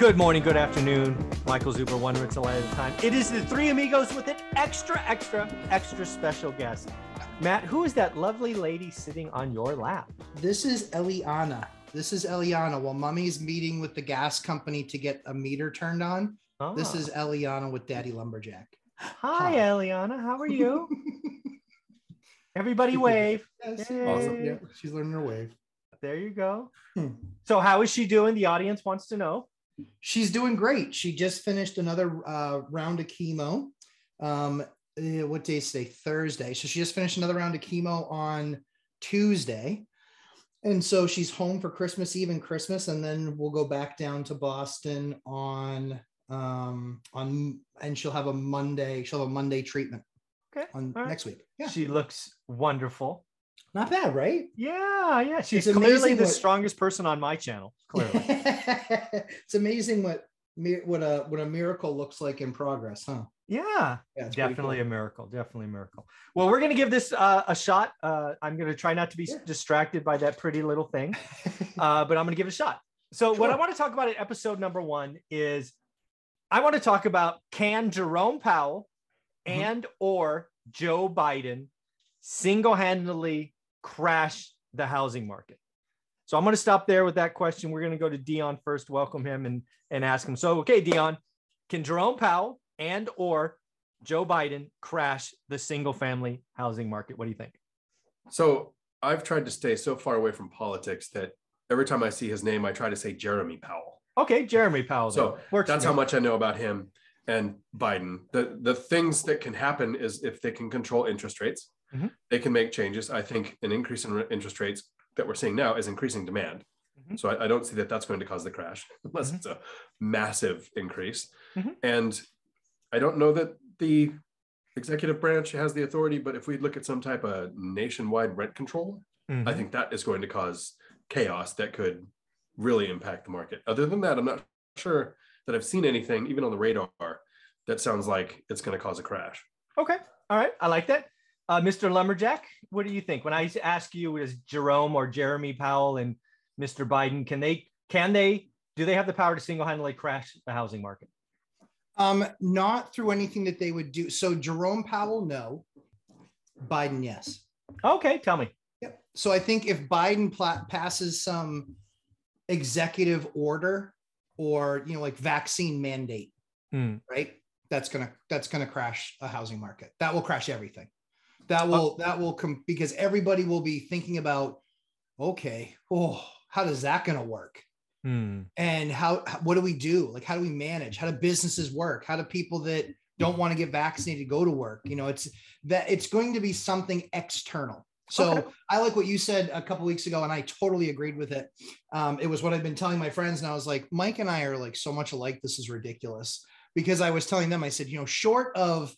Good morning, good afternoon. Michael Zuber, one rental at a time. It is the three amigos with an extra, extra, extra special guest. Matt, who is that lovely lady sitting on your lap? This is Eliana. This is Eliana. While Mummy's meeting with the gas company to get a meter turned on, Ah. this is Eliana with Daddy Lumberjack. Hi, Hi. Eliana. How are you? Everybody wave. Yes, Yay. awesome. Yeah, she's learning her wave. There you go. Hmm. So, how is she doing? The audience wants to know. She's doing great. She just finished another uh, round of chemo. Um, eh, what day is today? Thursday. So she just finished another round of chemo on Tuesday. And so she's home for Christmas Eve and Christmas, and then we'll go back down to Boston on um on and she'll have a Monday, she'll have a Monday treatment Okay. on all right. next week. Yeah. She looks wonderful. Not bad, right? Yeah, yeah. She's It's clearly the what- strongest person on my channel. Clearly. it's amazing what what a what a miracle looks like in progress, huh? yeah, Yeah, definitely cool. a miracle. Definitely a miracle. Well, we're gonna give this uh, a shot. Uh, I'm gonna try not to be Yeah. distracted by that pretty little thing, uh, but I'm gonna give it a shot. So, what I want to talk about in episode number one is I want to talk about can Jerome Powell Mhm. and or Joe Biden single-handedly crash the housing market. So I'm going to stop there with that question. We're going to go to Dion first, welcome him and and ask him. So, okay, Dion, can Jerome Powell and or Joe Biden crash the single-family housing market? What do you think? So I've tried to stay so far away from politics that every time I see his name, I try to say Jeremy Powell. Okay, Jeremy Powell. So Works That's how much I know about him and Biden. The the things that can happen is if they can control interest rates, Mhm. they can make changes. I think an increase in interest rates that we're seeing now is increasing demand. Mhm. So I, I don't see that that's going to cause the crash unless Mhm. it's a massive increase. Mhm. And I don't know that the executive branch has the authority, but if we look at some type of nationwide rent control, I Mhm. think that is going to cause chaos that could really impact the market. Other than that, I'm not sure that I've seen anything, even on the radar, that sounds like it's going to cause a crash. Okay. All right. I like that. Uh, Mr. Lumberjack, what do you think? When I ask you, is Jerome or Jeremy Powell and Mr. Biden, can they, can they, do they have the power to single-handedly crash the housing market? Um, not through anything that they would do. So Jerome Powell, no. Biden, yes. Okay. Tell me. Yep. So I think if Biden pla- passes some executive order or you know like vaccine mandate, Hmm. right? That's gonna that's gonna crash a housing market. That will crash everything. That will that will come because everybody will be thinking about, okay, oh, how does that gonna work? Hmm. and how how- what do we do? Like how do we manage? How do businesses work? How do people that don't want to get vaccinated go to work? You know it's that it's going to be something external. So Okay. i like what you said a couple weeks ago and i totally agreed with it. Um, it was what i've been telling my friends and i was like mike and i are like so much alike this is ridiculous. Because i was telling them i said you know short of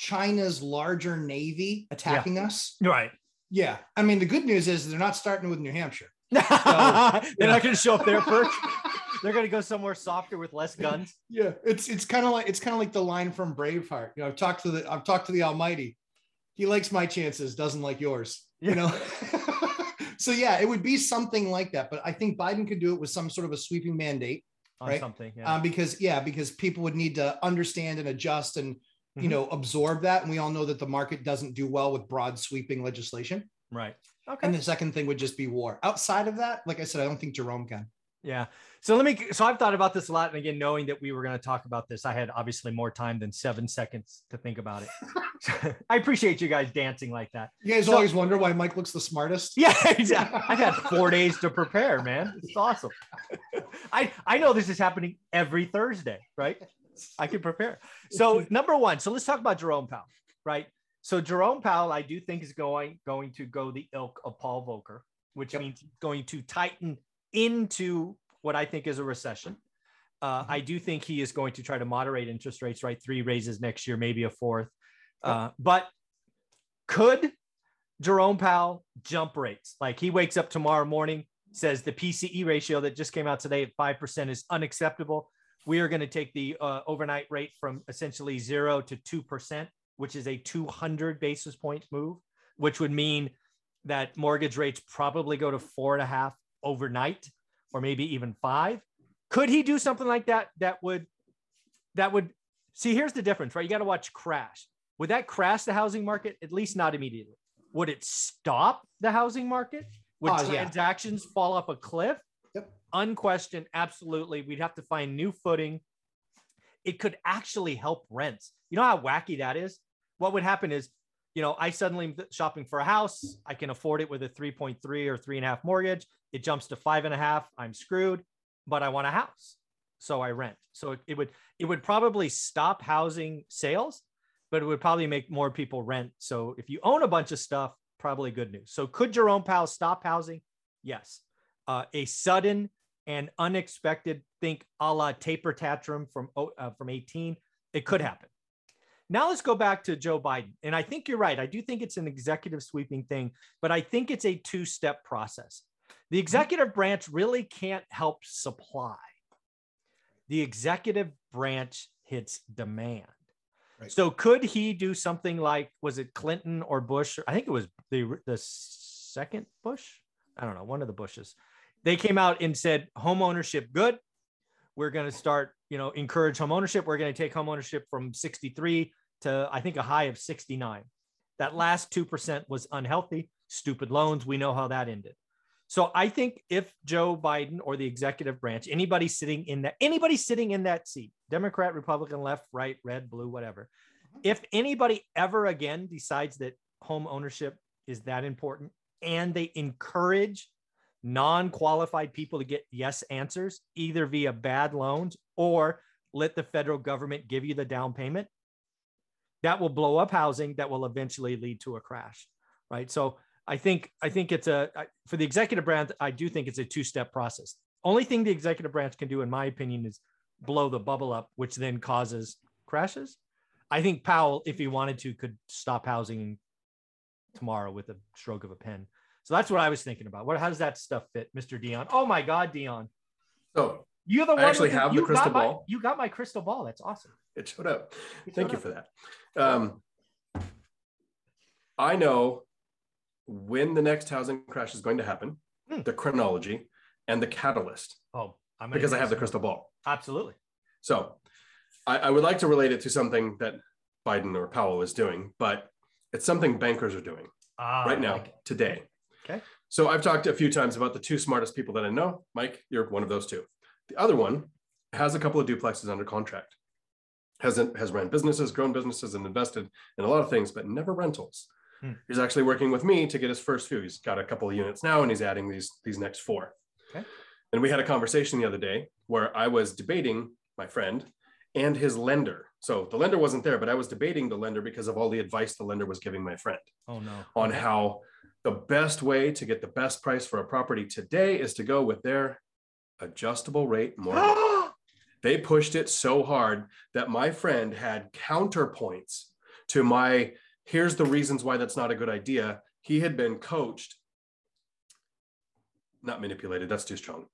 china's larger navy attacking us Right. yeah i mean the good news is they're not starting with new hampshire They're yeah. not going to show up there first. They're going to go somewhere softer with less guns. Yeah, it's it's kind of like it's kind of like the line from Braveheart. You know, I've talked to the I've talked to the Almighty. He likes my chances, doesn't like yours. Yeah. You know. so yeah, it would be something like that. But I think Biden could do it with some sort of a sweeping mandate, On Right. something. Yeah. um, because yeah, because people would need to understand and adjust and you Mhm. know absorb that. And we all know that the market doesn't do well with broad sweeping legislation. right. Okay. And the second thing would just be war. Outside of that, like I said, I don't think Jerome can. Yeah. So let me. So I've thought about this a lot, and again, knowing that we were going to talk about this, I had obviously more time than seven seconds to think about it. I appreciate you guys dancing like that. You guys So- always wonder why Mike looks the smartest. Yeah, exactly. I've had four days to prepare, man. It's awesome. I I know this is happening every Thursday, right? I can prepare. So number one, so let's talk about Jerome Powell, right? So Jerome Powell, I do think is going going to go the ilk of Paul Volcker, which Yep. means going to tighten into what I think is a recession. Uh, I do think he is going to try to moderate interest rates, right? Three raises next year, maybe a fourth. Uh, but could Jerome Powell jump rates? Like he wakes up tomorrow morning, says the PCE ratio that just came out today at 5% is unacceptable. We are going to take the uh, overnight rate from essentially zero to 2%, which is a 200 basis point move, which would mean that mortgage rates probably go to four and a half overnight or maybe even five. Could he do something like that? That would, that would see, here's the difference, right? You got to watch crash. Would that crash the housing market? At least not immediately. Would it stop the housing market? Would Oh, yeah. transactions fall off a cliff? Unquestioned, absolutely. We'd have to find new footing. It could actually help rents. You know how wacky that is? What would happen is, you know, I suddenly shopping for a house. I can afford it with a 3.3 or three and a half mortgage. It jumps to five and a half. I'm screwed, but I want a house. So I rent. So it, it would it would probably stop housing sales, but it would probably make more people rent. So if you own a bunch of stuff, probably good news. So could Jerome Powell stop housing? Yes. Uh, a sudden and unexpected, think a la taper tantrum from uh, from 18, it could happen. Now let's go back to Joe Biden. And I think you're right. I do think it's an executive sweeping thing, but I think it's a two step process. The executive branch really can't help supply. The executive branch hits demand. Right. So could he do something like was it Clinton or Bush? I think it was the the second Bush. I don't know, one of the Bushes. They came out and said home ownership good. We're going to start, you know, encourage home ownership. We're going to take home ownership from 63 to I think a high of 69. That last 2% was unhealthy, stupid loans. We know how that ended. So I think if Joe Biden or the executive branch, anybody sitting in that, anybody sitting in that seat, Democrat, Republican, left, right, red, blue, whatever, if anybody ever again decides that home ownership is that important and they encourage non-qualified people to get yes answers, either via bad loans or let the federal government give you the down payment, that will blow up housing that will eventually lead to a crash. Right. So I think I think it's a for the executive branch. I do think it's a two-step process. Only thing the executive branch can do, in my opinion, is blow the bubble up, which then causes crashes. I think Powell, if he wanted to, could stop housing tomorrow with a stroke of a pen. So that's what I was thinking about. What how does that stuff fit, Mr. Dion? Oh my God, Dion, So you're the one I actually have the crystal my- ball. you got my crystal ball. That's awesome. it showed up. It Thank showed you up. for that. Um, I know when the next housing crash is going to happen, Hmm. the chronology, and the catalyst, Oh, I'm because I have the crystal ball. Absolutely. So I, I would like to relate it to something that Biden or Powell is doing, but it's something bankers are doing Ah, right now, like today. Okay. So I've talked a few times about the two smartest people that I know. Mike, you're one of those two. The other one has a couple of duplexes under contract, hasn't has ran businesses, grown businesses, and invested in a lot of things, but never rentals. Hmm. He's actually working with me to get his first few. He's got a couple of units now, and he's adding these these next four. Okay. And we had a conversation the other day where I was debating my friend and his lender. So the lender wasn't there, but I was debating the lender because of all the advice the lender was giving my friend Oh no. on how the best way to get the best price for a property today is to go with their adjustable rate mortgage. they pushed it so hard that my friend had counterpoints to my here's the reasons why that's not a good idea. He had been coached, not manipulated, that's too strong.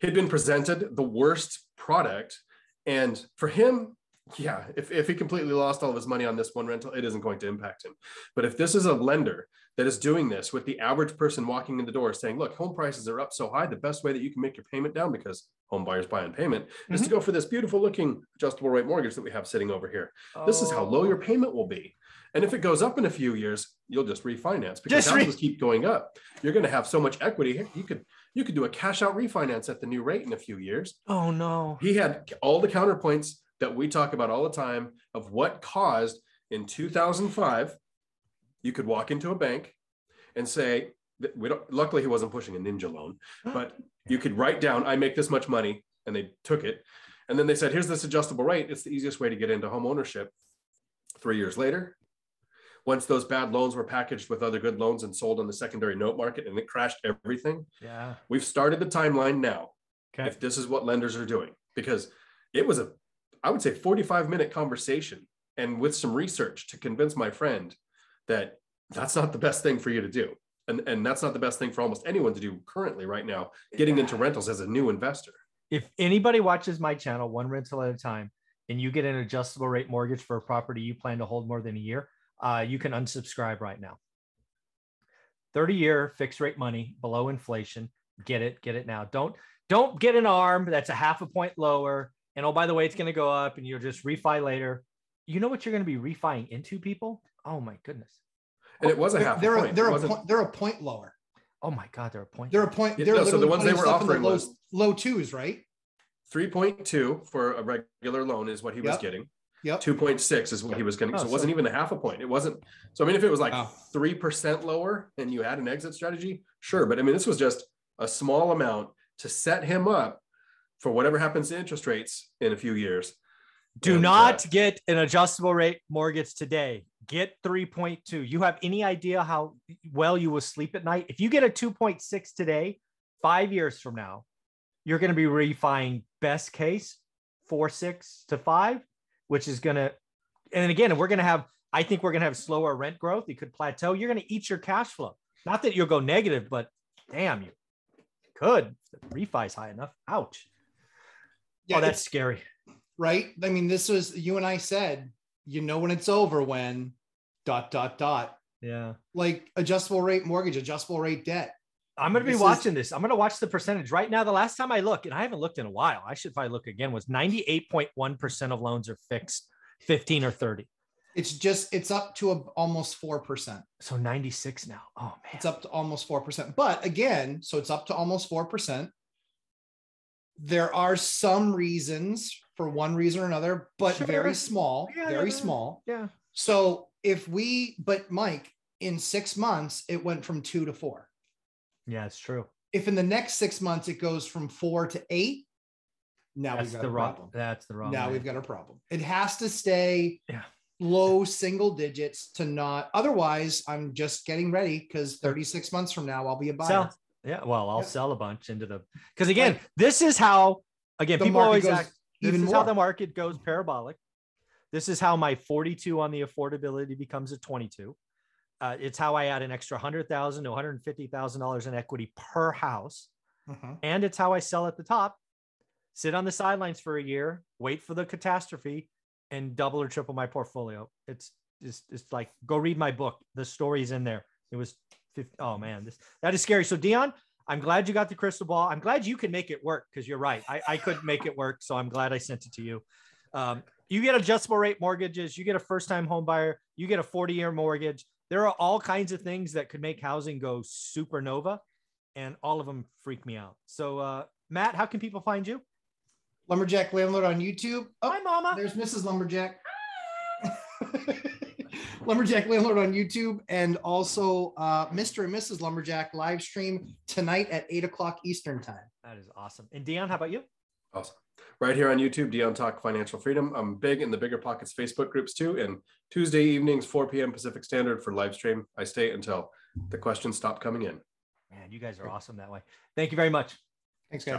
He'd been presented the worst product. And for him, yeah, if, if he completely lost all of his money on this one rental, it isn't going to impact him. But if this is a lender that is doing this with the average person walking in the door saying, look, home prices are up so high, the best way that you can make your payment down because home buyers buy on payment is to mm-hmm. go for this beautiful looking adjustable rate mortgage that we have sitting over here. This is how low your Oh. payment will be. And if it goes up in a few years, you'll just refinance because Just re- houses keep going up. You're going to have so much equity. You could you could do a cash out refinance at the new rate in a few years. Oh no. He had all the counterpoints that we talk about all the time of what caused in 2005. You could walk into a bank and say, we don't, luckily he wasn't pushing a ninja loan, but you could write down, I make this much money, and they took it. And then they said, here's this adjustable rate. It's the easiest way to get into home ownership. Three years later, once those bad loans were packaged with other good loans and sold on the secondary note market and it crashed everything, Yeah. we've started the timeline now Okay. if this is what lenders are doing. because it was a, I would say, 45 minute conversation and with some research to convince my friend that that's not the best thing for you to do. And, and that's not the best thing for almost anyone to do currently right now, getting into rentals as a new investor. If anybody watches my channel, one rental at a time, and you get an adjustable rate mortgage for a property you plan to hold more than a year, uh, you can unsubscribe right now. 30 year fixed rate money below inflation. Get it, get it now. Don't don't get an arm that's a half a point lower. And oh, by the way, it's going to go up and you'll just refi later. You know what you're going to be refining into, people? Oh my goodness. And it was a half they're, a point. They're, a point, they're a point lower. Oh my God, they're a point. They're a point. Yeah, They're no, so the ones they were stuff in the offering low, was- low twos, right? 3.2 for a regular loan is what he was getting. Yep. 2.6 is what he was getting. Oh, so it wasn't even a half a point. It wasn't. So, I mean, if it was like Wow. 3% lower and you had an exit strategy, sure. But I mean, this was just a small amount to set him up for whatever happens to interest rates in a few years. Do not uh, get an adjustable rate mortgage today. Get 3.2. You have any idea how well you will sleep at night? If you get a 2.6 today, five years from now, you're going to be refining best case four, six to five, which is going to, and again, we're going to have, I think we're going to have slower rent growth. You could plateau. You're going to eat your cash flow. Not that you'll go negative, but damn, you could. The refi's high enough. Ouch. Yeah, oh, that's scary. Right. I mean, this was you and I said, you know, when it's over when dot, dot, dot, Yeah. like adjustable rate mortgage, adjustable rate debt. I'm going to be This is- watching this. I'm going to watch the percentage right now. The last time I looked, and I haven't looked in a while, I should probably look again, was 98.1% of loans are fixed 15 or 30. It's just, it's up to a, almost 4%. So 96 now. Oh, man. It's up to almost 4%. But again, so it's up to almost 4%. There are some reasons for one reason or another, but Sure. very small, Yeah, very yeah, yeah. small. Yeah. So if we, but Mike, in six months, it went from two to four. Yeah, it's true. If in the next six months it goes from four to eight, now That's we've got the a wrong. problem. That's the wrong. now way. we've got a problem. It has to stay Yeah. low single digits to not. Otherwise, I'm just getting ready because 36 months from now I'll be a buyer. sell. Yeah. Well, I'll Yeah. sell a bunch into the, because again, this is how, again, people market always goes act, this even is more. how the market goes parabolic. This is how my 42 on the affordability becomes a 22. Uh, it's how I add an extra hundred thousand to one hundred fifty thousand dollars in equity per house, Mhm. and it's how I sell at the top. Sit on the sidelines for a year, wait for the catastrophe, and double or triple my portfolio. It's just it's like go read my book. The story's in there. It was 50, oh man, this that is scary. So Dion, I'm glad you got the crystal ball. I'm glad you can make it work because you're right. I, I couldn't make it work, so I'm glad I sent it to you. Um, you get adjustable rate mortgages, you get a first time home buyer, you get a 40 year mortgage. There are all kinds of things that could make housing go supernova, and all of them freak me out. So, uh, Matt, how can people find you? Lumberjack Landlord on YouTube. Oh, Hi, Mama. there's Mrs. Lumberjack. Lumberjack Landlord on YouTube and also uh, Mr. and Mrs. Lumberjack live stream tonight at eight o'clock Eastern time. That is awesome. And Dion, how about you? Awesome. Right here on YouTube, Dion Talk Financial Freedom. I'm big in the Bigger Pockets Facebook groups too. And Tuesday evenings, 4 p.m. Pacific Standard for live stream. I stay until the questions stop coming in. Man, you guys are awesome that way. Thank you very much. Thanks, guys.